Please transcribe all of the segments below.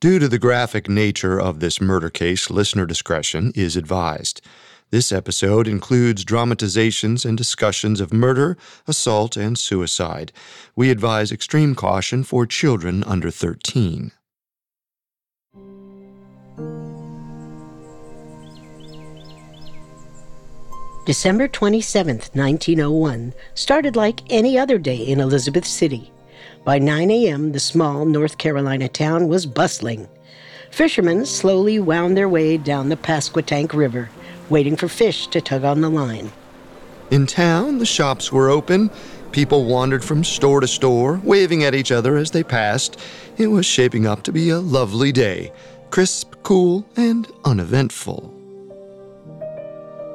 Due to the graphic nature of this murder case, listener discretion is advised. This episode includes dramatizations and discussions of murder, assault, and suicide. We advise extreme caution for children under 13. December 27th, 1901, started like any other day in Elizabeth City. By 9 a.m., the small North Carolina town was bustling. Fishermen slowly wound their way down the Pasquotank River, waiting for fish to tug on the line. In town, the shops were open. People wandered from store to store, waving at each other as they passed. It was shaping up to be a lovely day crisp, cool, and uneventful.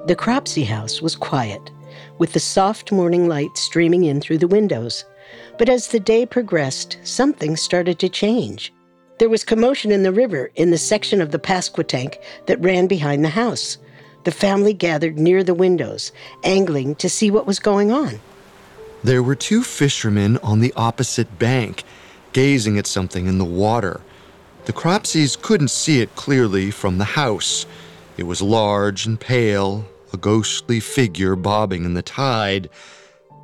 The Cropsey house was quiet, with the soft morning light streaming in through the windows. But as the day progressed, something started to change. There was commotion in the river in the section of the Pasquotank that ran behind the house. The family gathered near the windows, angling to see what was going on. There were two fishermen on the opposite bank, gazing at something in the water. The Cropseys couldn't see it clearly from the house. It was large and pale, a ghostly figure bobbing in the tide.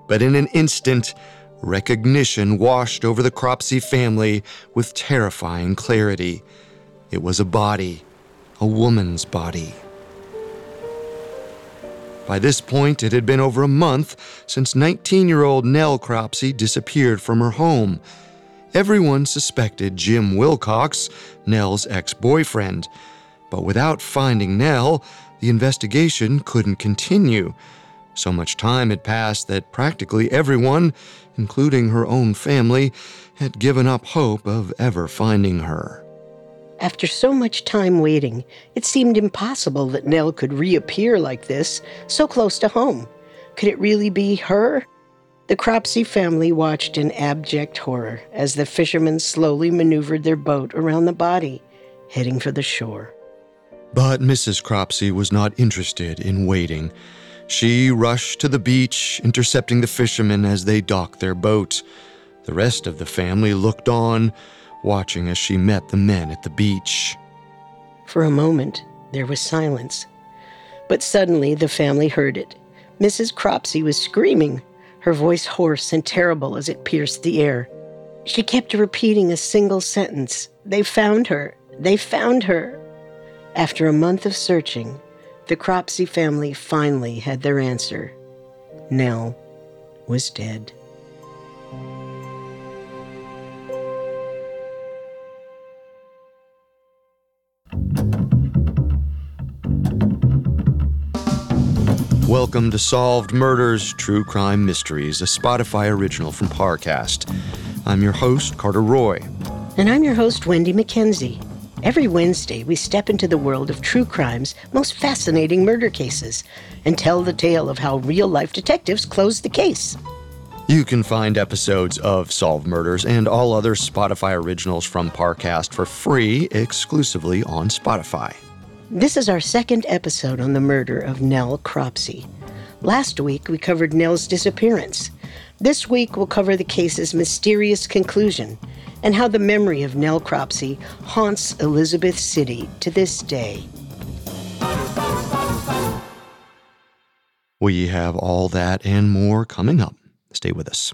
But in an instant, Recognition washed over the Cropsey family with terrifying clarity. It was a body, a woman's body. By this point, it had been over a month since 19 year old Nell Cropsey disappeared from her home. Everyone suspected Jim Wilcox, Nell's ex boyfriend. But without finding Nell, the investigation couldn't continue. So much time had passed that practically everyone, including her own family, had given up hope of ever finding her. After so much time waiting, it seemed impossible that Nell could reappear like this, so close to home. Could it really be her? The Cropsey family watched in abject horror as the fishermen slowly maneuvered their boat around the body, heading for the shore. But Mrs. Cropsey was not interested in waiting. She rushed to the beach, intercepting the fishermen as they docked their boat. The rest of the family looked on, watching as she met the men at the beach. For a moment, there was silence. But suddenly the family heard it. Mrs. Cropsey was screaming, her voice hoarse and terrible as it pierced the air. She kept repeating a single sentence They found her! They found her! After a month of searching, the Cropsey family finally had their answer. Nell was dead. Welcome to Solved Murders True Crime Mysteries, a Spotify original from Parcast. I'm your host, Carter Roy. And I'm your host, Wendy McKenzie. Every Wednesday, we step into the world of true crime's most fascinating murder cases and tell the tale of how real life detectives close the case. You can find episodes of Solve Murders and all other Spotify originals from Parcast for free exclusively on Spotify. This is our second episode on the murder of Nell Cropsey. Last week, we covered Nell's disappearance. This week, we'll cover the case's mysterious conclusion and how the memory of Nell Cropsey haunts Elizabeth City to this day. We have all that and more coming up. Stay with us.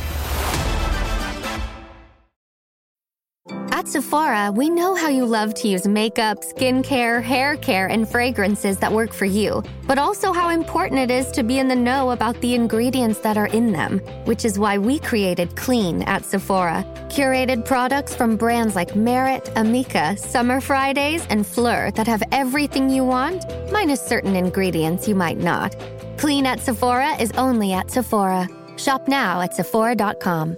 Sephora, we know how you love to use makeup, skincare, hair care, and fragrances that work for you, but also how important it is to be in the know about the ingredients that are in them, which is why we created Clean at Sephora. Curated products from brands like Merit, Amika, Summer Fridays, and Fleur that have everything you want, minus certain ingredients you might not. Clean at Sephora is only at Sephora. Shop now at Sephora.com.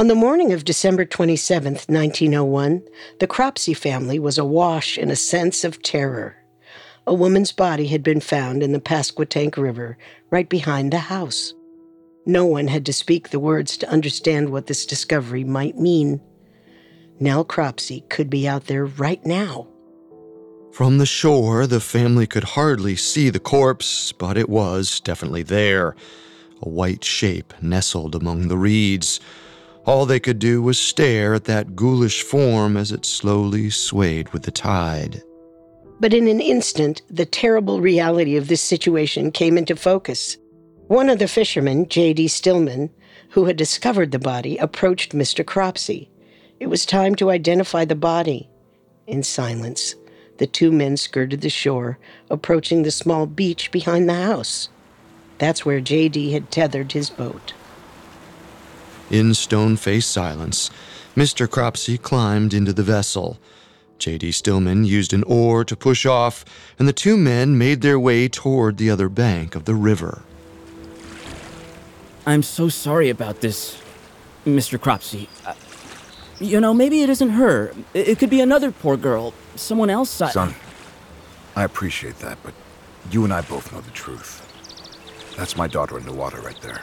On the morning of December 27, 1901, the Cropsey family was awash in a sense of terror. A woman's body had been found in the Pasquotank River right behind the house. No one had to speak the words to understand what this discovery might mean. Nell Cropsey could be out there right now. From the shore, the family could hardly see the corpse, but it was definitely there. A white shape nestled among the reeds. All they could do was stare at that ghoulish form as it slowly swayed with the tide. But in an instant, the terrible reality of this situation came into focus. One of the fishermen, J.D. Stillman, who had discovered the body, approached Mr. Cropsey. It was time to identify the body. In silence, the two men skirted the shore, approaching the small beach behind the house. That's where J.D. had tethered his boat. In stone faced silence, Mr. Cropsey climbed into the vessel. J.D. Stillman used an oar to push off, and the two men made their way toward the other bank of the river. I'm so sorry about this, Mr. Cropsey. Uh, you know, maybe it isn't her. It could be another poor girl. Someone else. I... Son, I appreciate that, but you and I both know the truth. That's my daughter in the water right there.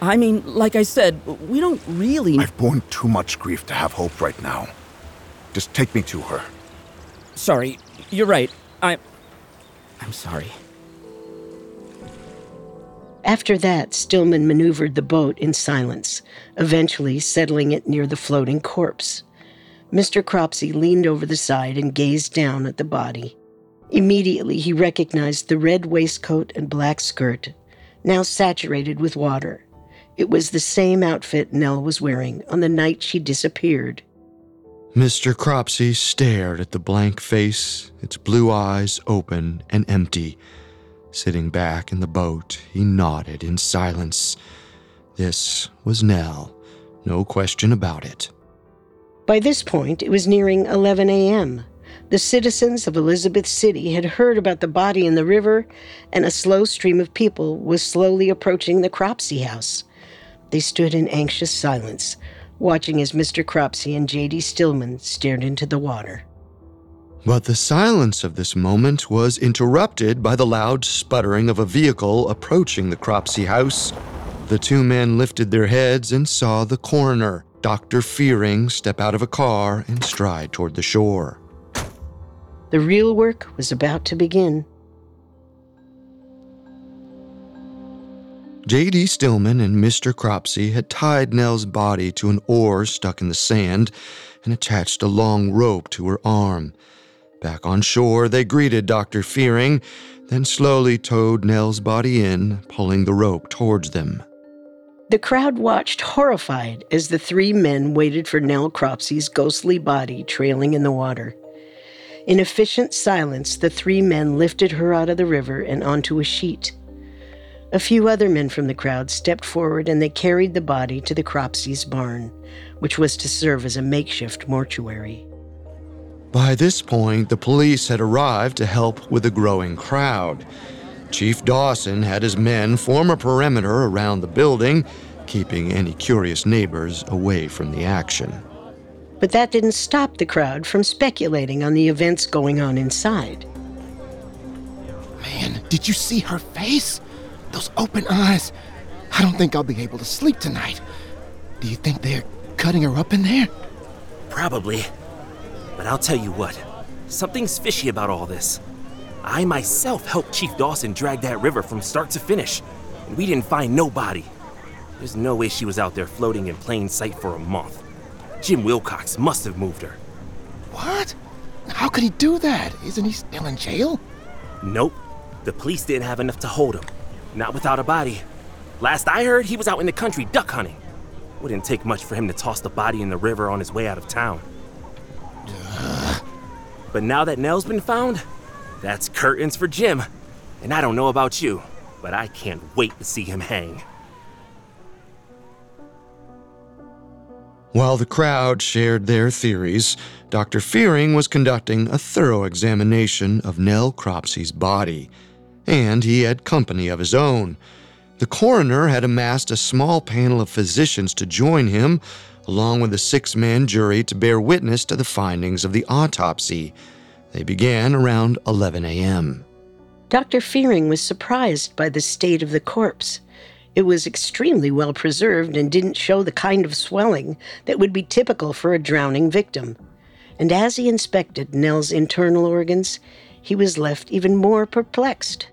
I mean, like I said, we don't really. I've borne too much grief to have hope right now. Just take me to her. Sorry, you're right. I. I'm sorry. After that, Stillman maneuvered the boat in silence, eventually settling it near the floating corpse. Mr. Cropsey leaned over the side and gazed down at the body. Immediately, he recognized the red waistcoat and black skirt, now saturated with water. It was the same outfit Nell was wearing on the night she disappeared. Mr. Cropsey stared at the blank face, its blue eyes open and empty. Sitting back in the boat, he nodded in silence. This was Nell, no question about it. By this point, it was nearing 11 a.m. The citizens of Elizabeth City had heard about the body in the river, and a slow stream of people was slowly approaching the Cropsey house. They stood in anxious silence, watching as Mr. Cropsey and J.D. Stillman stared into the water. But the silence of this moment was interrupted by the loud sputtering of a vehicle approaching the Cropsey house. The two men lifted their heads and saw the coroner, Dr. Fearing, step out of a car and stride toward the shore. The real work was about to begin. J.D. Stillman and Mr. Cropsey had tied Nell's body to an oar stuck in the sand and attached a long rope to her arm. Back on shore, they greeted Dr. Fearing, then slowly towed Nell's body in, pulling the rope towards them. The crowd watched horrified as the three men waited for Nell Cropsey's ghostly body trailing in the water. In efficient silence, the three men lifted her out of the river and onto a sheet. A few other men from the crowd stepped forward and they carried the body to the Cropsey's barn, which was to serve as a makeshift mortuary. By this point, the police had arrived to help with the growing crowd. Chief Dawson had his men form a perimeter around the building, keeping any curious neighbors away from the action. But that didn't stop the crowd from speculating on the events going on inside. Man, did you see her face? Those open eyes. I don't think I'll be able to sleep tonight. Do you think they're cutting her up in there? Probably. But I'll tell you what, something's fishy about all this. I myself helped Chief Dawson drag that river from start to finish, and we didn't find nobody. There's no way she was out there floating in plain sight for a month. Jim Wilcox must have moved her. What? How could he do that? Isn't he still in jail? Nope. The police didn't have enough to hold him. Not without a body. Last I heard, he was out in the country duck hunting. Wouldn't take much for him to toss the body in the river on his way out of town. But now that Nell's been found, that's curtains for Jim. And I don't know about you, but I can't wait to see him hang. While the crowd shared their theories, Dr. Fearing was conducting a thorough examination of Nell Cropsey's body. And he had company of his own. The coroner had amassed a small panel of physicians to join him, along with a six man jury to bear witness to the findings of the autopsy. They began around 11 a.m. Dr. Fearing was surprised by the state of the corpse. It was extremely well preserved and didn't show the kind of swelling that would be typical for a drowning victim. And as he inspected Nell's internal organs, he was left even more perplexed.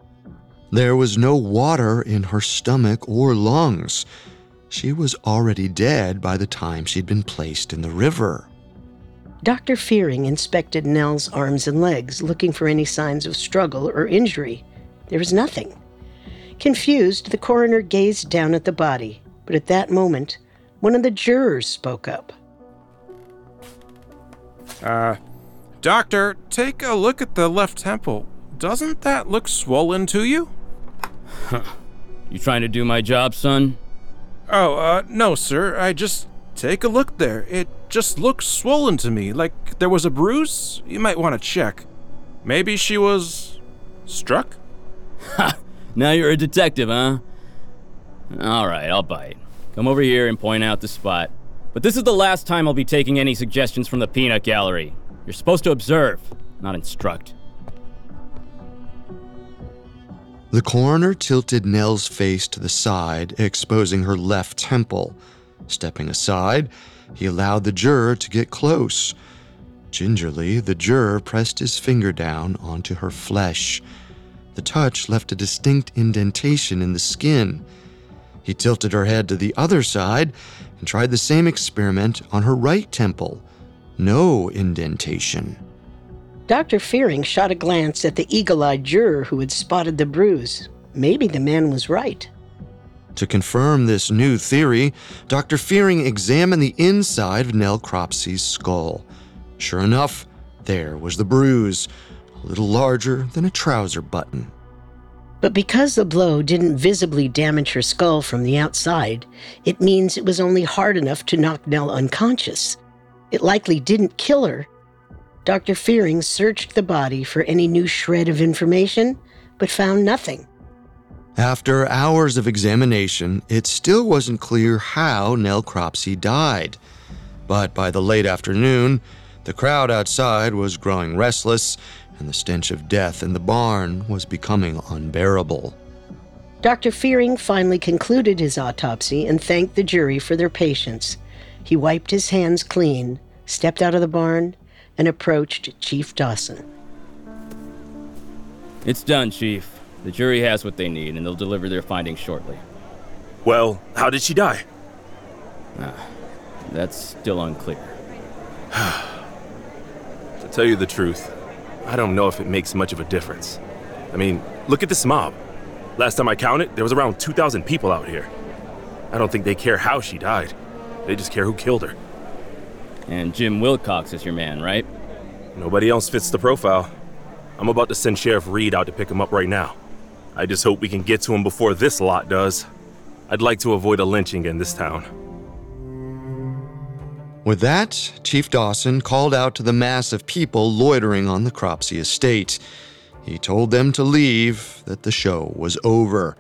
There was no water in her stomach or lungs. She was already dead by the time she'd been placed in the river. Dr. Fearing inspected Nell's arms and legs, looking for any signs of struggle or injury. There was nothing. Confused, the coroner gazed down at the body, but at that moment, one of the jurors spoke up. Uh, doctor, take a look at the left temple. Doesn't that look swollen to you? Huh. You trying to do my job, son? Oh, uh, no, sir. I just take a look there. It just looks swollen to me, like there was a bruise. You might want to check. Maybe she was struck? Ha! Now you're a detective, huh? All right, I'll bite. Come over here and point out the spot. But this is the last time I'll be taking any suggestions from the peanut gallery. You're supposed to observe, not instruct. The coroner tilted Nell's face to the side, exposing her left temple. Stepping aside, he allowed the juror to get close. Gingerly, the juror pressed his finger down onto her flesh. The touch left a distinct indentation in the skin. He tilted her head to the other side and tried the same experiment on her right temple. No indentation. Dr. Fearing shot a glance at the eagle eyed juror who had spotted the bruise. Maybe the man was right. To confirm this new theory, Dr. Fearing examined the inside of Nell Cropsey's skull. Sure enough, there was the bruise, a little larger than a trouser button. But because the blow didn't visibly damage her skull from the outside, it means it was only hard enough to knock Nell unconscious. It likely didn't kill her. Dr. Fearing searched the body for any new shred of information, but found nothing. After hours of examination, it still wasn't clear how Nell Cropsey died. But by the late afternoon, the crowd outside was growing restless, and the stench of death in the barn was becoming unbearable. Dr. Fearing finally concluded his autopsy and thanked the jury for their patience. He wiped his hands clean, stepped out of the barn, and approached Chief Dawson. It's done, Chief. The jury has what they need, and they'll deliver their findings shortly. Well, how did she die? Ah, that's still unclear. To tell you the truth, I don't know if it makes much of a difference. I mean, look at this mob. Last time I counted, there was around 2,000 people out here. I don't think they care how she died. They just care who killed her. And Jim Wilcox is your man, right? Nobody else fits the profile. I'm about to send Sheriff Reed out to pick him up right now. I just hope we can get to him before this lot does. I'd like to avoid a lynching in this town. With that, Chief Dawson called out to the mass of people loitering on the Cropsey estate. He told them to leave, that the show was over.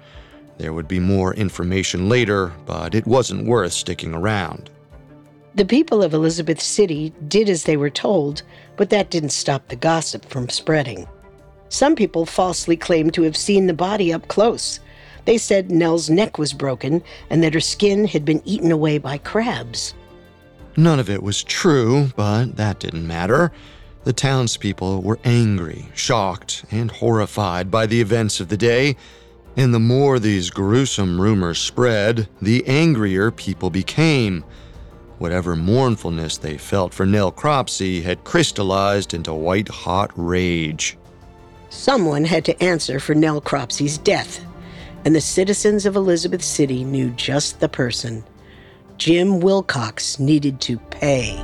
There would be more information later, but it wasn't worth sticking around. The people of Elizabeth City did as they were told, but that didn't stop the gossip from spreading. Some people falsely claimed to have seen the body up close. They said Nell's neck was broken and that her skin had been eaten away by crabs. None of it was true, but that didn't matter. The townspeople were angry, shocked, and horrified by the events of the day, and the more these gruesome rumors spread, the angrier people became. Whatever mournfulness they felt for Nell Cropsey had crystallized into white hot rage. Someone had to answer for Nell Cropsey's death, and the citizens of Elizabeth City knew just the person. Jim Wilcox needed to pay.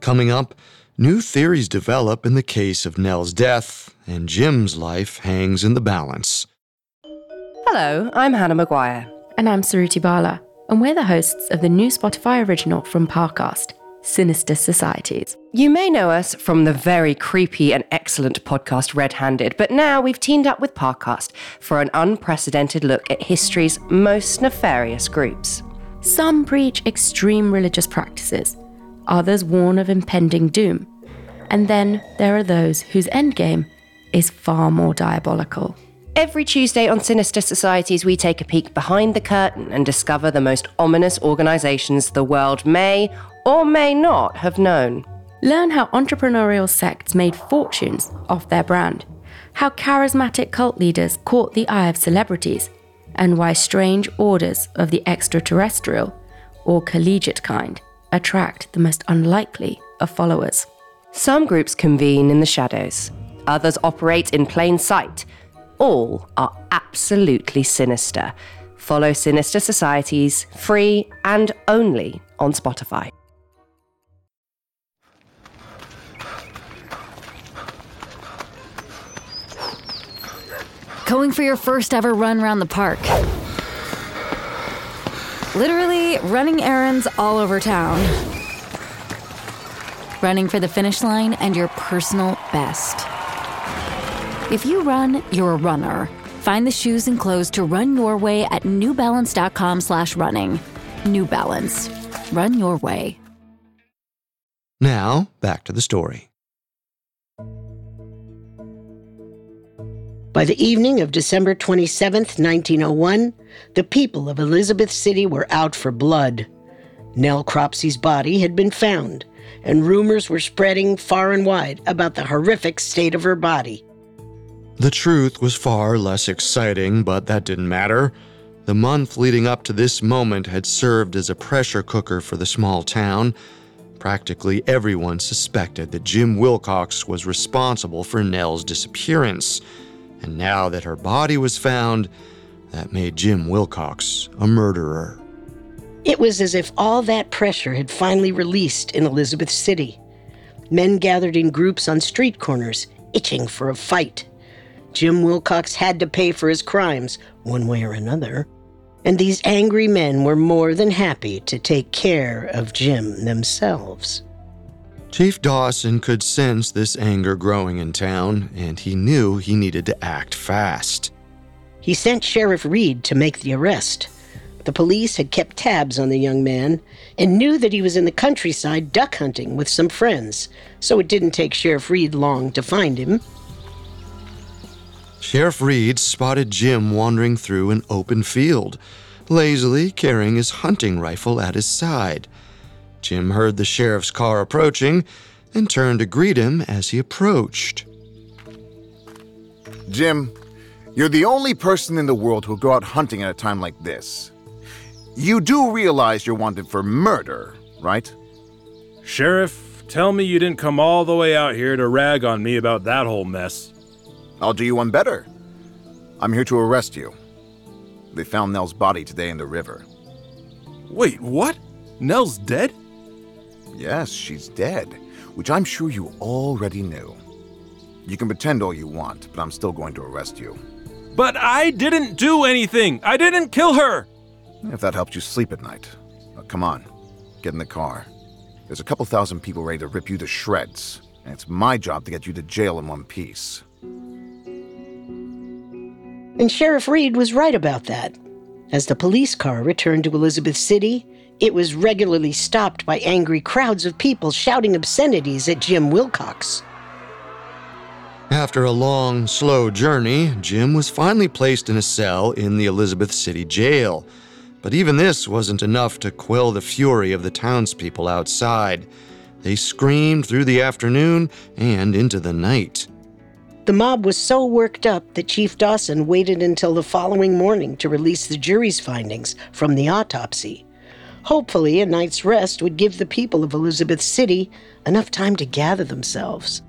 Coming up, new theories develop in the case of Nell's death, and Jim's life hangs in the balance. Hello, I'm Hannah Maguire. And I'm Suruthi Bala, and we're the hosts of the new Spotify original from Parcast, Sinister Societies. You may know us from the very creepy and excellent podcast Red Handed, but now we've teamed up with Parcast for an unprecedented look at history's most nefarious groups. Some preach extreme religious practices, others warn of impending doom, and then there are those whose endgame is far more diabolical. Every Tuesday on Sinister Societies, we take a peek behind the curtain and discover the most ominous organizations the world may or may not have known. Learn how entrepreneurial sects made fortunes off their brand, how charismatic cult leaders caught the eye of celebrities, and why strange orders of the extraterrestrial or collegiate kind attract the most unlikely of followers. Some groups convene in the shadows, others operate in plain sight all are absolutely sinister. Follow Sinister Societies free and only on Spotify. Going for your first ever run around the park. Literally running errands all over town. Running for the finish line and your personal best. If you run, you're a runner. Find the shoes and clothes to run your way at newbalance.com slash running. New Balance. Run your way. Now, back to the story. By the evening of December 27th, 1901, the people of Elizabeth City were out for blood. Nell Cropsey's body had been found, and rumors were spreading far and wide about the horrific state of her body. The truth was far less exciting, but that didn't matter. The month leading up to this moment had served as a pressure cooker for the small town. Practically everyone suspected that Jim Wilcox was responsible for Nell's disappearance. And now that her body was found, that made Jim Wilcox a murderer. It was as if all that pressure had finally released in Elizabeth City. Men gathered in groups on street corners, itching for a fight. Jim Wilcox had to pay for his crimes, one way or another. And these angry men were more than happy to take care of Jim themselves. Chief Dawson could sense this anger growing in town, and he knew he needed to act fast. He sent Sheriff Reed to make the arrest. The police had kept tabs on the young man and knew that he was in the countryside duck hunting with some friends, so it didn't take Sheriff Reed long to find him. Sheriff Reed spotted Jim wandering through an open field, lazily carrying his hunting rifle at his side. Jim heard the sheriff's car approaching and turned to greet him as he approached. Jim, you're the only person in the world who'll go out hunting at a time like this. You do realize you're wanted for murder, right? Sheriff, tell me you didn't come all the way out here to rag on me about that whole mess. I'll do you one better. I'm here to arrest you. They found Nell's body today in the river. Wait, what? Nell's dead? Yes, she's dead, which I'm sure you already knew. You can pretend all you want, but I'm still going to arrest you. But I didn't do anything! I didn't kill her! If that helps you sleep at night. Now, come on, get in the car. There's a couple thousand people ready to rip you to shreds, and it's my job to get you to jail in one piece. And Sheriff Reed was right about that. As the police car returned to Elizabeth City, it was regularly stopped by angry crowds of people shouting obscenities at Jim Wilcox. After a long, slow journey, Jim was finally placed in a cell in the Elizabeth City jail. But even this wasn't enough to quell the fury of the townspeople outside. They screamed through the afternoon and into the night. The mob was so worked up that Chief Dawson waited until the following morning to release the jury's findings from the autopsy. Hopefully, a night's rest would give the people of Elizabeth City enough time to gather themselves.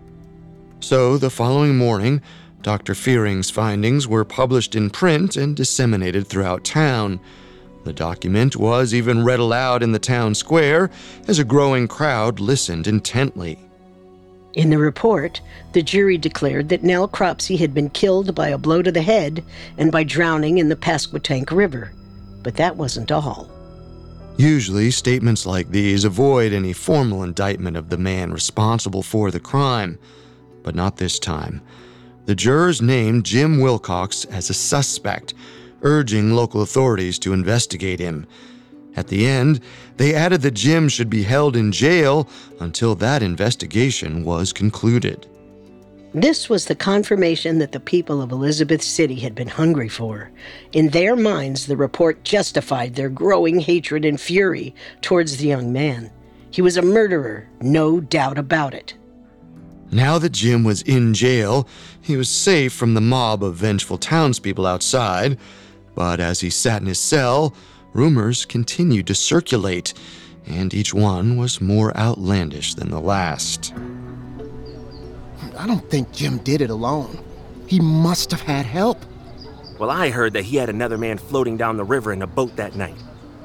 So, the following morning, Dr. Fearing's findings were published in print and disseminated throughout town. The document was even read aloud in the town square as a growing crowd listened intently. In the report, the jury declared that Nell Cropsey had been killed by a blow to the head and by drowning in the Pasquotank River. But that wasn't all. Usually, statements like these avoid any formal indictment of the man responsible for the crime, but not this time. The jurors named Jim Wilcox as a suspect, urging local authorities to investigate him. At the end, they added that Jim should be held in jail until that investigation was concluded. This was the confirmation that the people of Elizabeth City had been hungry for. In their minds, the report justified their growing hatred and fury towards the young man. He was a murderer, no doubt about it. Now that Jim was in jail, he was safe from the mob of vengeful townspeople outside. But as he sat in his cell, rumors continued to circulate, and each one was more outlandish than the last. I don't think Jim did it alone. He must have had help. Well, I heard that he had another man floating down the river in a boat that night.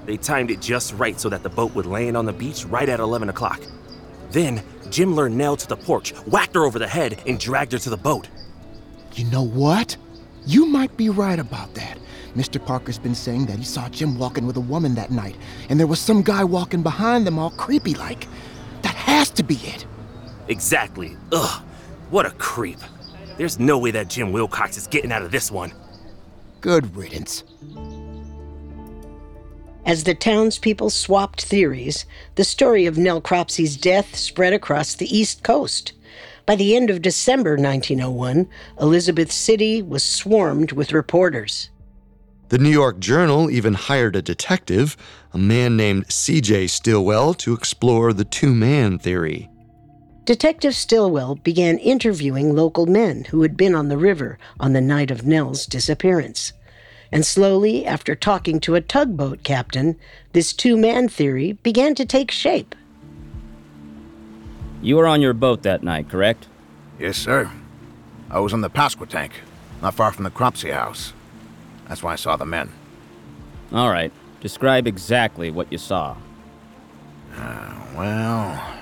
They timed it just right so that the boat would land on the beach right at 11 o'clock. Then, Jim lured Nell to the porch, whacked her over the head, and dragged her to the boat. You know what? You might be right about that. Mr. Parker's been saying that he saw Jim walking with a woman that night, and there was some guy walking behind them all creepy like. That has to be it. Exactly. Ugh. What a creep. There's no way that Jim Wilcox is getting out of this one. Good riddance. As the townspeople swapped theories, the story of Nell Cropsey's death spread across the East Coast. By the end of December 1901, Elizabeth City was swarmed with reporters. The New York Journal even hired a detective, a man named C.J. Stillwell, to explore the two man theory. Detective Stillwell began interviewing local men who had been on the river on the night of Nell's disappearance. And slowly, after talking to a tugboat captain, this two man theory began to take shape. You were on your boat that night, correct? Yes, sir. I was on the Pasquotank, not far from the Cropsey house. That's why I saw the men. All right. Describe exactly what you saw. Uh, well,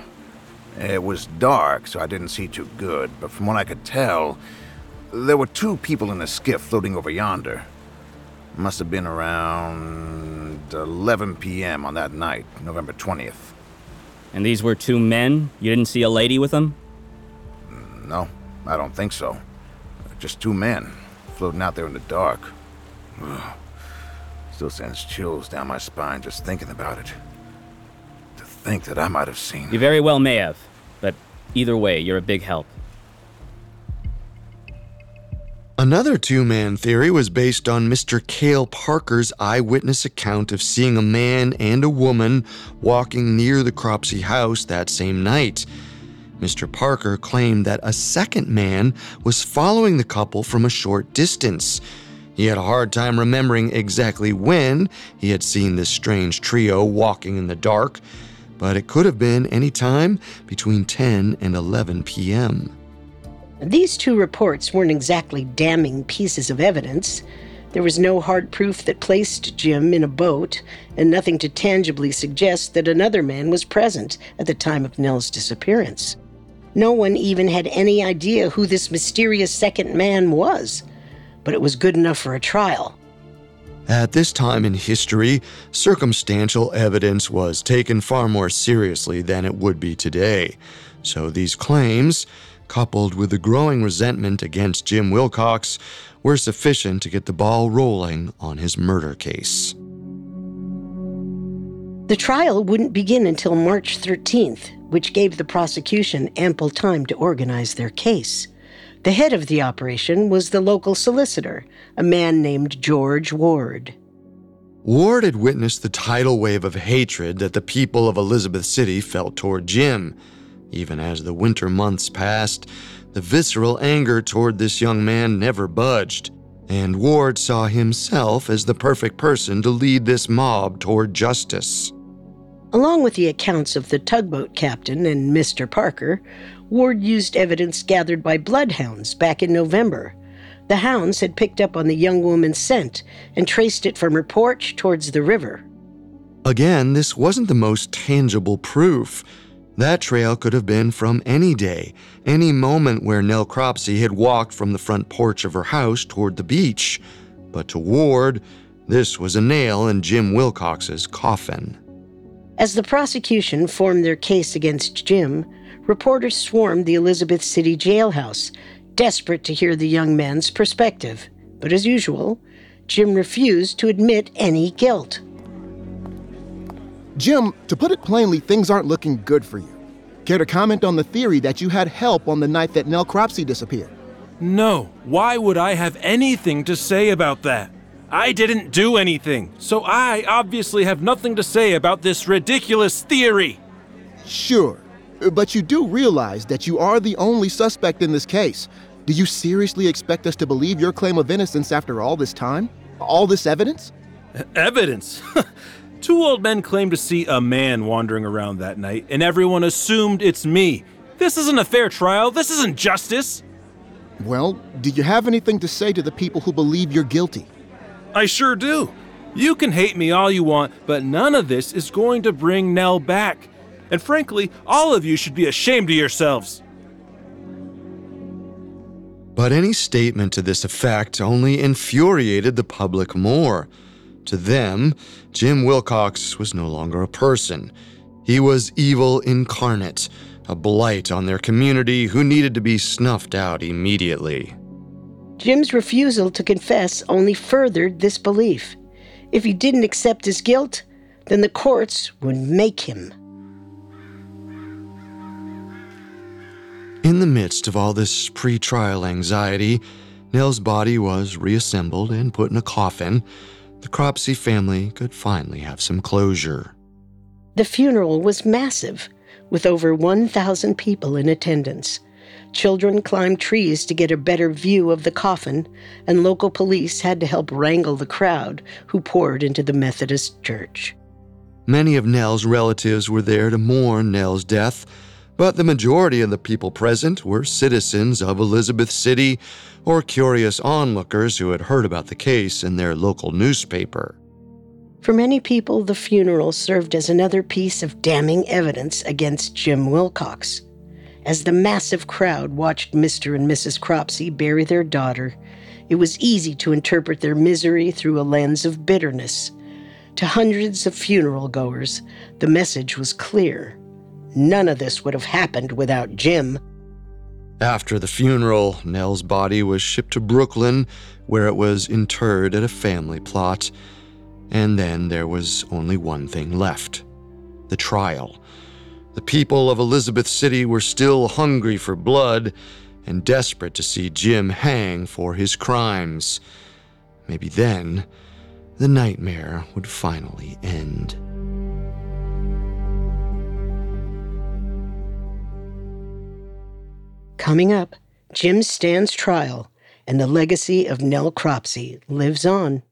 it was dark, so I didn't see too good, but from what I could tell, there were two people in a skiff floating over yonder. Must have been around 11 p.m. on that night, November 20th. And these were two men? You didn't see a lady with them? No, I don't think so. Just two men, floating out there in the dark. Still sends chills down my spine just thinking about it. To think that I might have seen. You very well may have, but either way, you're a big help. Another two man theory was based on Mr. Cale Parker's eyewitness account of seeing a man and a woman walking near the Cropsey house that same night. Mr. Parker claimed that a second man was following the couple from a short distance. He had a hard time remembering exactly when he had seen this strange trio walking in the dark, but it could have been any time between 10 and 11 p.m. These two reports weren't exactly damning pieces of evidence. There was no hard proof that placed Jim in a boat, and nothing to tangibly suggest that another man was present at the time of Nell's disappearance. No one even had any idea who this mysterious second man was, but it was good enough for a trial. At this time in history, circumstantial evidence was taken far more seriously than it would be today. So these claims, coupled with the growing resentment against Jim Wilcox, were sufficient to get the ball rolling on his murder case. The trial wouldn't begin until March 13th, which gave the prosecution ample time to organize their case. The head of the operation was the local solicitor, a man named George Ward. Ward had witnessed the tidal wave of hatred that the people of Elizabeth City felt toward Jim. Even as the winter months passed, the visceral anger toward this young man never budged, and Ward saw himself as the perfect person to lead this mob toward justice. Along with the accounts of the tugboat captain and Mr. Parker, Ward used evidence gathered by bloodhounds back in November, The hounds had picked up on the young woman's scent and traced it from her porch towards the river. Again, this wasn't the most tangible proof. That trail could have been from any day, any moment where Nell Cropsey had walked from the front porch of her house toward the beach. But to Ward, this was a nail in Jim Wilcox's coffin. As the prosecution formed their case against Jim, reporters swarmed the Elizabeth City jailhouse, desperate to hear the young man's perspective. But as usual, Jim refused to admit any guilt. Jim, to put it plainly, things aren't looking good for you. Care to comment on the theory that you had help on the night that Nell Cropsey disappeared? No. Why would I have anything to say about that? I didn't do anything, so I obviously have nothing to say about this ridiculous theory. Sure, but you do realize that you are the only suspect in this case. Do you seriously expect us to believe your claim of innocence after all this time? All this evidence? Evidence? Two old men claim to see a man wandering around that night, and everyone assumed it's me. This isn't a fair trial. This isn't justice. Well, do you have anything to say to the people who believe you're guilty? I sure do. You can hate me all you want, but none of this is going to bring Nell back. And frankly, all of you should be ashamed of yourselves. But any statement to this effect only infuriated the public more. To them, Jim Wilcox was no longer a person. He was evil incarnate, a blight on their community who needed to be snuffed out immediately. Jim's refusal to confess only furthered this belief. If he didn't accept his guilt, then the courts would make him. In the midst of all this pre trial anxiety, Nell's body was reassembled and put in a coffin. The Cropsey family could finally have some closure. The funeral was massive, with over 1,000 people in attendance. Children climbed trees to get a better view of the coffin, and local police had to help wrangle the crowd who poured into the Methodist church. Many of Nell's relatives were there to mourn Nell's death, but the majority of the people present were citizens of Elizabeth City or curious onlookers who had heard about the case in their local newspaper. For many people, the funeral served as another piece of damning evidence against Jim Wilcox. As the massive crowd watched Mr. and Mrs. Cropsey bury their daughter, it was easy to interpret their misery through a lens of bitterness. To hundreds of funeral goers, the message was clear. None of this would have happened without Jim. After the funeral, Nell's body was shipped to Brooklyn, where it was interred at a family plot. And then there was only one thing left the trial. The people of Elizabeth City were still hungry for blood and desperate to see Jim hang for his crimes. Maybe then, the nightmare would finally end. Coming up, Jim stands trial, and the legacy of Nell Cropsey lives on.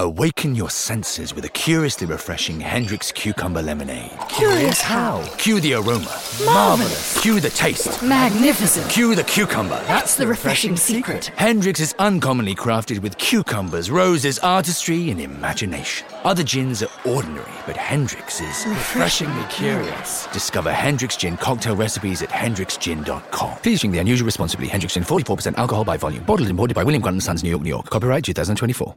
Awaken your senses with a curiously refreshing Hendrick's Cucumber Lemonade. Curious how? Cue the aroma. Marvelous. Cue the taste. Magnificent. Cue the cucumber. That's the refreshing secret. Hendrick's is uncommonly crafted with cucumbers, roses, artistry, and imagination. Other gins are ordinary, but Hendrick's is Refreshingly curious. Discover Hendrick's Gin cocktail recipes at hendricksgin.com. Please drink the unusual responsibly. Hendrick's Gin, 44% alcohol by volume. Bottled and imported by William Grant & Sons, New York, New York. Copyright 2024.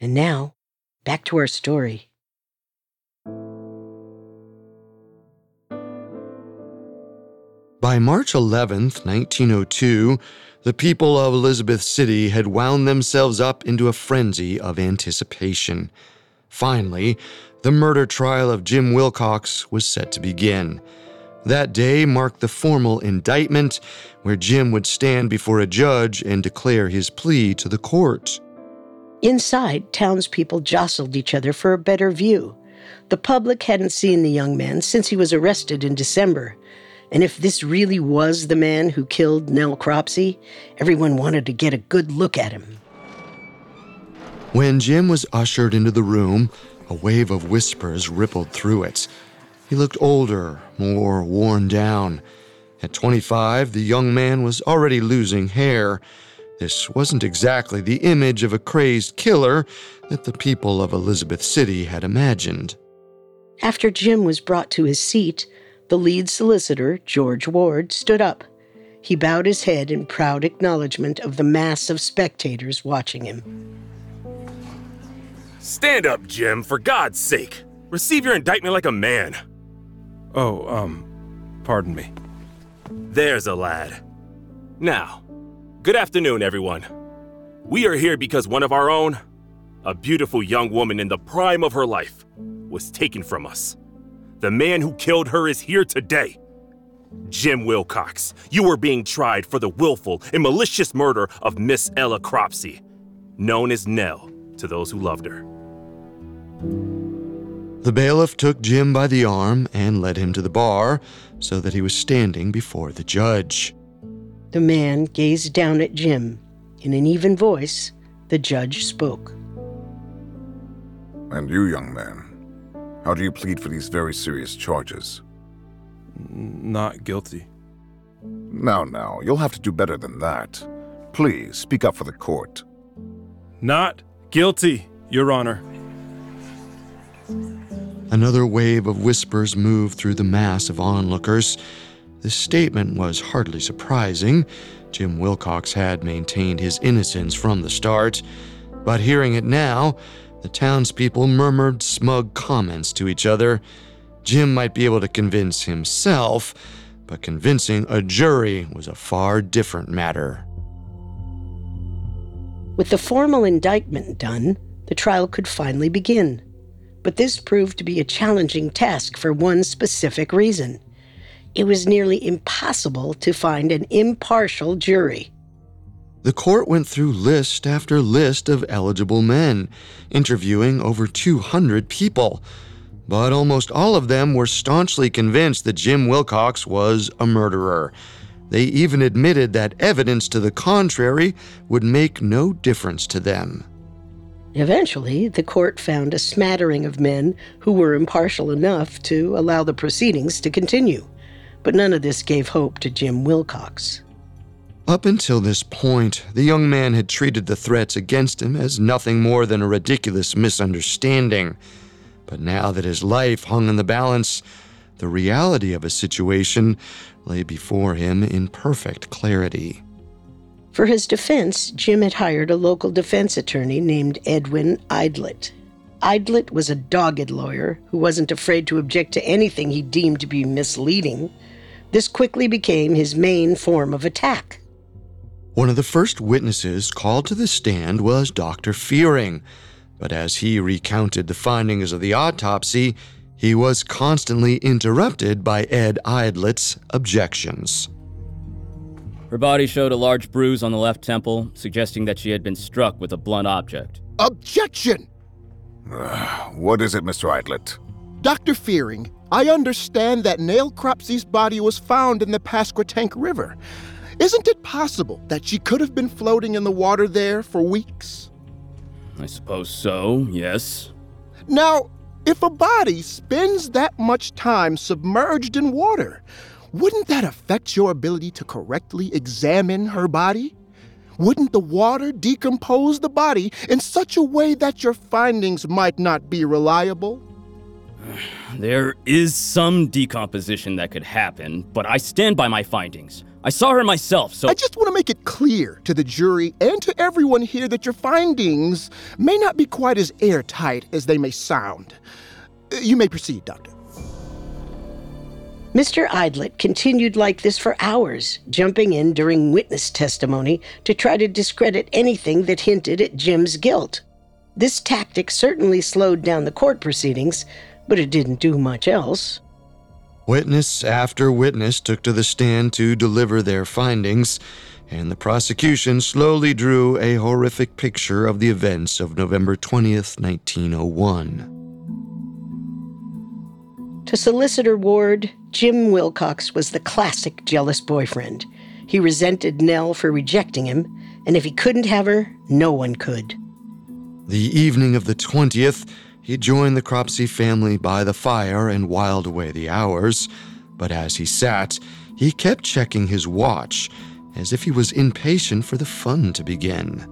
And now, back to our story. By March 11th, 1902, the people of Elizabeth City had wound themselves up into a frenzy of anticipation. Finally, the murder trial of Jim Wilcox was set to begin. That day marked the formal indictment, where Jim would stand before a judge and declare his plea to the court. Inside, townspeople jostled each other for a better view. The public hadn't seen the young man since he was arrested in December. And if this really was the man who killed Nell Cropsey, everyone wanted to get a good look at him. When Jim was ushered into the room, a wave of whispers rippled through it. He looked older, more worn down. At 25, the young man was already losing hair. This wasn't exactly the image of a crazed killer that the people of Elizabeth City had imagined. After Jim was brought to his seat, the lead solicitor, George Ward, stood up. He bowed his head in proud acknowledgement of the mass of spectators watching him. Stand up, Jim, for God's sake. Receive your indictment like a man. Oh, um, pardon me. There's a lad. Now, good afternoon, everyone. We are here because one of our own, a beautiful young woman in the prime of her life, was taken from us. The man who killed her is here today. Jim Wilcox, you are being tried for the willful and malicious murder of Miss Ella Cropsey, known as Nell to those who loved her. The bailiff took Jim by the arm and led him to the bar so that he was standing before the judge. The man gazed down at Jim. In an even voice, the judge spoke. And you, young man, how do you plead for these very serious charges? Not guilty. Now, now, you'll have to do better than that. Please speak up for the court. Not guilty, Your Honor. Another wave of whispers moved through the mass of onlookers. This statement was hardly surprising. Jim Wilcox had maintained his innocence from the start. But hearing it now, the townspeople murmured smug comments to each other. Jim might be able to convince himself, but convincing a jury was a far different matter. With the formal indictment done, the trial could finally begin. But this proved to be a challenging task for one specific reason. It was nearly impossible to find an impartial jury. The court went through list after list of eligible men, interviewing over 200 people. But almost all of them were staunchly convinced that Jim Wilcox was a murderer. They even admitted that evidence to the contrary would make no difference to them. Eventually, the court found a smattering of men who were impartial enough to allow the proceedings to continue. But none of this gave hope to Jim Wilcox. Up until this point, the young man had treated the threats against him as nothing more than a ridiculous misunderstanding. But now that his life hung in the balance, the reality of his situation lay before him in perfect clarity. For his defense, Jim had hired a local defense attorney named Edwin Aydlett. Aydlett was a dogged lawyer who wasn't afraid to object to anything he deemed to be misleading. This quickly became his main form of attack. One of the first witnesses called to the stand was Dr. Fearing, but as he recounted the findings of the autopsy, he was constantly interrupted by Ed Aydlett's objections. Her body showed a large bruise on the left temple, suggesting that she had been struck with a blunt object. Objection! what is it, Mr. Aydlett? Dr. Fearing, I understand that Nell Cropsey's body was found in the Pasquotank River. Isn't it possible that she could have been floating in the water there for weeks? I suppose so, yes. Now, if a body spends that much time submerged in water, wouldn't that affect your ability to correctly examine her body? Wouldn't the water decompose the body in such a way that your findings might not be reliable? There is some decomposition that could happen, but I stand by my findings. I saw her myself, so. I just want to make it clear to the jury and to everyone here that your findings may not be quite as airtight as they may sound. Uh, you may proceed, Doctor. Mr. Aydlett continued like this for hours, jumping in during witness testimony to try to discredit anything that hinted at Jim's guilt. This tactic certainly slowed down the court proceedings, but it didn't do much else. Witness after witness took to the stand to deliver their findings, and the prosecution slowly drew a horrific picture of the events of November 20th, 1901. To Solicitor Ward, Jim Wilcox was the classic jealous boyfriend. He resented Nell for rejecting him, and if he couldn't have her, no one could. The evening of the 20th, he joined the Cropsey family by the fire and whiled away the hours. But as he sat, he kept checking his watch, as if he was impatient for the fun to begin.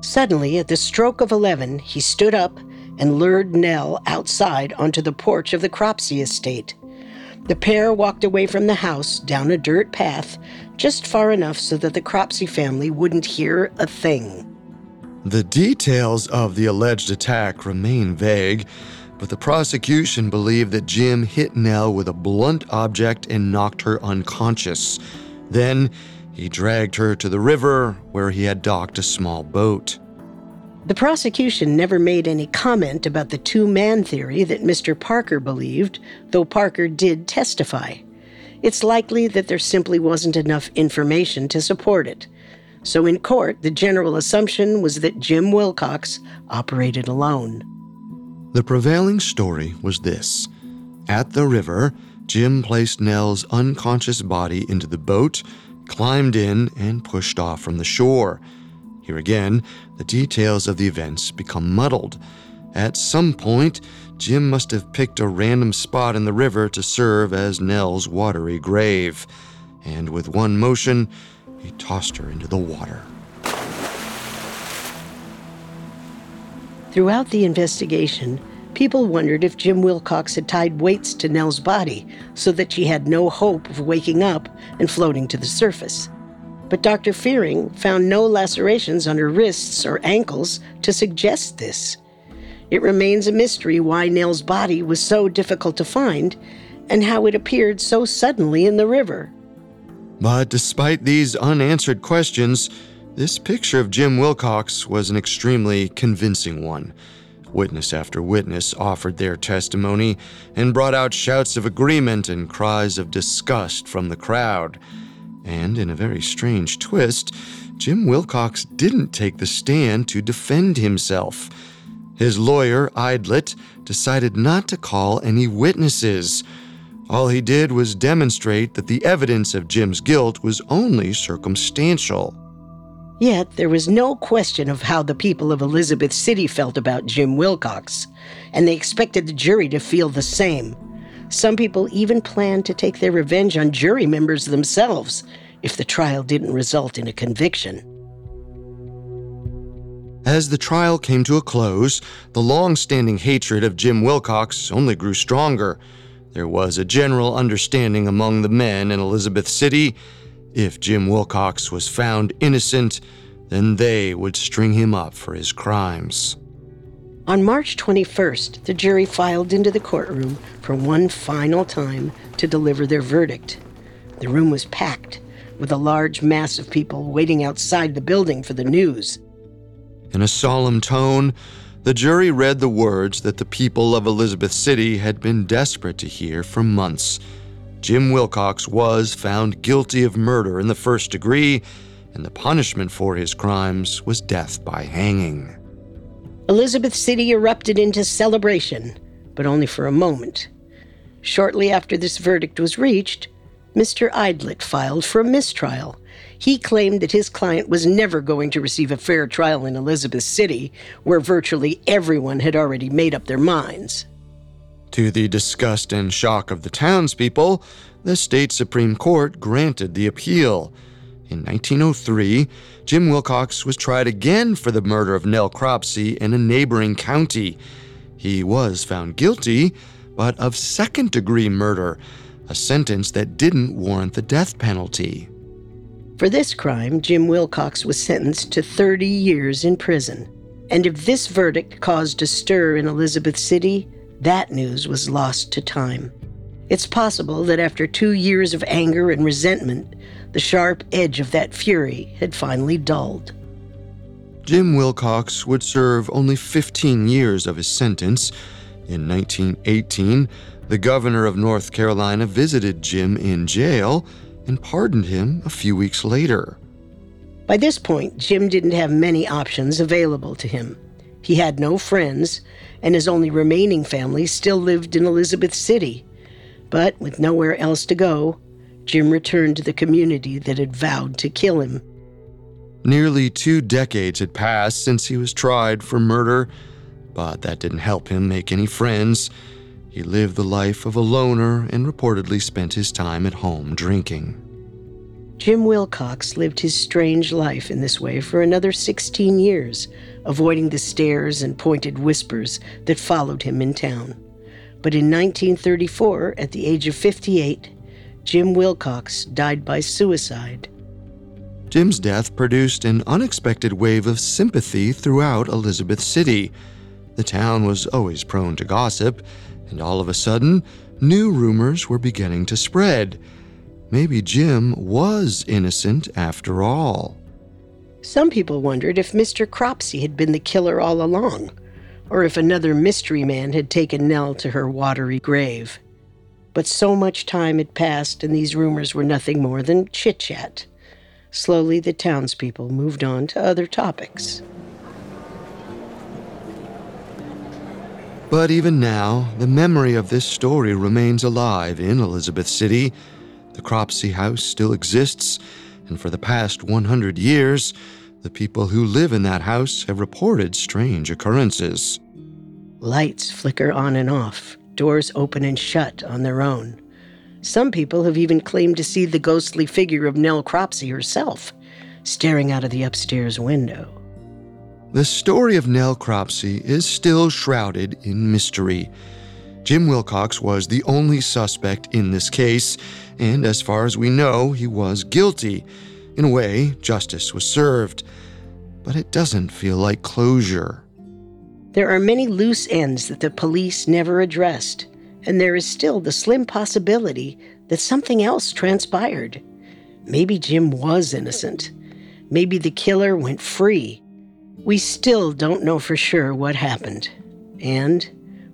Suddenly, at the stroke of 11, he stood up and lured Nell outside onto the porch of the Cropsey estate. The pair walked away from the house down a dirt path, just far enough so that the Cropsey family wouldn't hear a thing. The details of the alleged attack remain vague, but the prosecution believed that Jim hit Nell with a blunt object and knocked her unconscious. Then he dragged her to the river where he had docked a small boat. The prosecution never made any comment about the two man theory that Mr. Parker believed, though Parker did testify. It's likely that there simply wasn't enough information to support it. So in court, the general assumption was that Jim Wilcox operated alone. The prevailing story was this At the river, Jim placed Nell's unconscious body into the boat, climbed in, and pushed off from the shore. Here again, the details of the events become muddled. At some point, Jim must have picked a random spot in the river to serve as Nell's watery grave. And with one motion, he tossed her into the water. Throughout the investigation, people wondered if Jim Wilcox had tied weights to Nell's body so that she had no hope of waking up and floating to the surface. But Dr. Fearing found no lacerations on her wrists or ankles to suggest this. It remains a mystery why Nell's body was so difficult to find and how it appeared so suddenly in the river. But despite these unanswered questions, this picture of Jim Wilcox was an extremely convincing one. Witness after witness offered their testimony and brought out shouts of agreement and cries of disgust from the crowd. And in a very strange twist, Jim Wilcox didn't take the stand to defend himself. His lawyer, Aydlett, decided not to call any witnesses. All he did was demonstrate that the evidence of Jim's guilt was only circumstantial. Yet there was no question of how the people of Elizabeth City felt about Jim Wilcox, and they expected the jury to feel the same. Some people even planned to take their revenge on jury members themselves if the trial didn't result in a conviction. As the trial came to a close, the long standing hatred of Jim Wilcox only grew stronger. There was a general understanding among the men in Elizabeth City if Jim Wilcox was found innocent, then they would string him up for his crimes. On March 21st, the jury filed into the courtroom for one final time to deliver their verdict. The room was packed, with a large mass of people waiting outside the building for the news. In a solemn tone, the jury read the words that the people of Elizabeth City had been desperate to hear for months. Jim Wilcox was found guilty of murder in the first degree, and the punishment for his crimes was death by hanging. Elizabeth City erupted into celebration, but only for a moment. Shortly after this verdict was reached, Mr. Aydlett filed for a mistrial. He claimed that his client was never going to receive a fair trial in Elizabeth City, where virtually everyone had already made up their minds. To the disgust and shock of the townspeople, the state Supreme Court granted the appeal. In 1903, Jim Wilcox was tried again for the murder of Nell Cropsey in a neighboring county. He was found guilty, but of second degree murder, a sentence that didn't warrant the death penalty. For this crime, Jim Wilcox was sentenced to 30 years in prison. And if this verdict caused a stir in Elizabeth City, that news was lost to time. It's possible that after two years of anger and resentment, the sharp edge of that fury had finally dulled. Jim Wilcox would serve only 15 years of his sentence. In 1918, the governor of North Carolina visited Jim in jail and pardoned him a few weeks later. By this point, Jim didn't have many options available to him. He had no friends, and his only remaining family still lived in Elizabeth City. But with nowhere else to go, Jim returned to the community that had vowed to kill him. Nearly two decades had passed since he was tried for murder, but that didn't help him make any friends. He lived the life of a loner and reportedly spent his time at home drinking. Jim Wilcox lived his strange life in this way for another 16 years, avoiding the stares and pointed whispers that followed him in town. But in 1934, at the age of 58, Jim Wilcox died by suicide. Jim's death produced an unexpected wave of sympathy throughout Elizabeth City. The town was always prone to gossip, and all of a sudden, new rumors were beginning to spread. Maybe Jim was innocent after all. Some people wondered if Mr. Cropsey had been the killer all along, or if another mystery man had taken Nell to her watery grave. But so much time had passed, and these rumors were nothing more than chit chat. Slowly, the townspeople moved on to other topics. But even now, the memory of this story remains alive in Elizabeth City. The Cropsey House still exists, and for the past 100 years, the people who live in that house have reported strange occurrences. Lights flicker on and off, doors open and shut on their own. Some people have even claimed to see the ghostly figure of Nell Cropsey herself, staring out of the upstairs window. The story of Nell Cropsey is still shrouded in mystery. Jim Wilcox was the only suspect in this case, and as far as we know, he was guilty. In a way, justice was served. But it doesn't feel like closure. There are many loose ends that the police never addressed, and there is still the slim possibility that something else transpired. Maybe Jim was innocent. Maybe the killer went free. We still don't know for sure what happened, and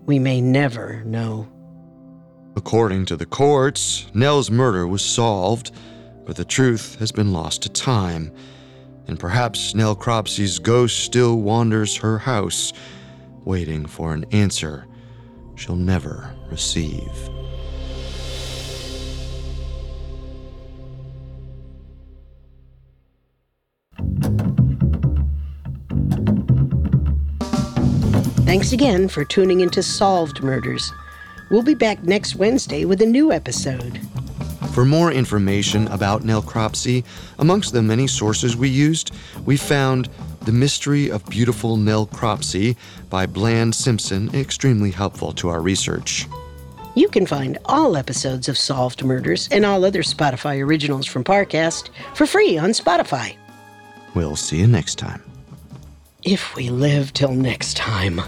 we may never know. According to the courts, Nell's murder was solved, but the truth has been lost to time. And perhaps Nell Cropsey's ghost still wanders her house, waiting for an answer she'll never receive. Thanks again for tuning into Solved Murders. We'll be back next Wednesday with a new episode. For more information about Nell Cropsey, amongst the many sources we used, we found The Mystery of Beautiful Nell Cropsey by Bland Simpson extremely helpful to our research. You can find all episodes of Solved Murders and all other Spotify originals from Parcast for free on Spotify. We'll see you next time. If we live till next time.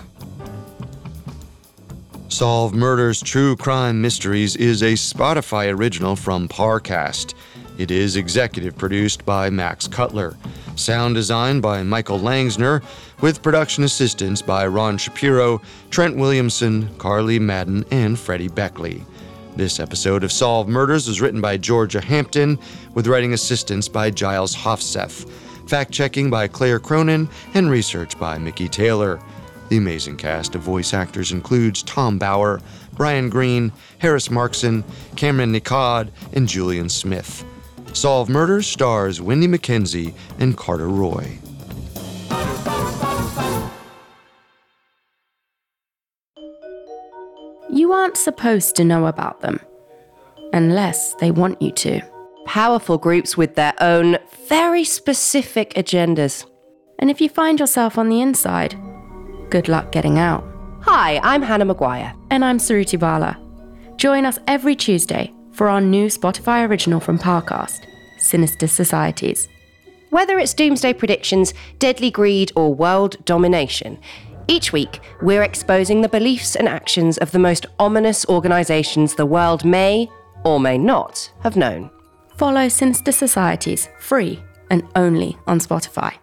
Solve Murders True Crime Mysteries is a Spotify original from Parcast. It is executive produced by Max Cutler, sound design by Michael Langsner, with production assistance by Ron Shapiro, Trent Williamson, Carly Madden, and Freddie Beckley. This episode of Solve Murders was written by Georgia Hampton, with writing assistance by Giles Hofseth, fact checking by Claire Cronin, and research by Mickey Taylor. The amazing cast of voice actors includes Tom Bauer, Brian Green, Harris Markson, Cameron Nicod, and Julian Smith. Solve Murders stars Wendy McKenzie and Carter Roy. You aren't supposed to know about them unless they want you to. Powerful groups with their own very specific agendas. And if you find yourself on the inside, good luck getting out. Hi, I'm Hannah Maguire. And I'm Suruthi Bala. Join us every Tuesday for our new Spotify original from Parcast, Sinister Societies. Whether it's doomsday predictions, deadly greed, or world domination, each week we're exposing the beliefs and actions of the most ominous organizations the world may or may not have known. Follow Sinister Societies free and only on Spotify.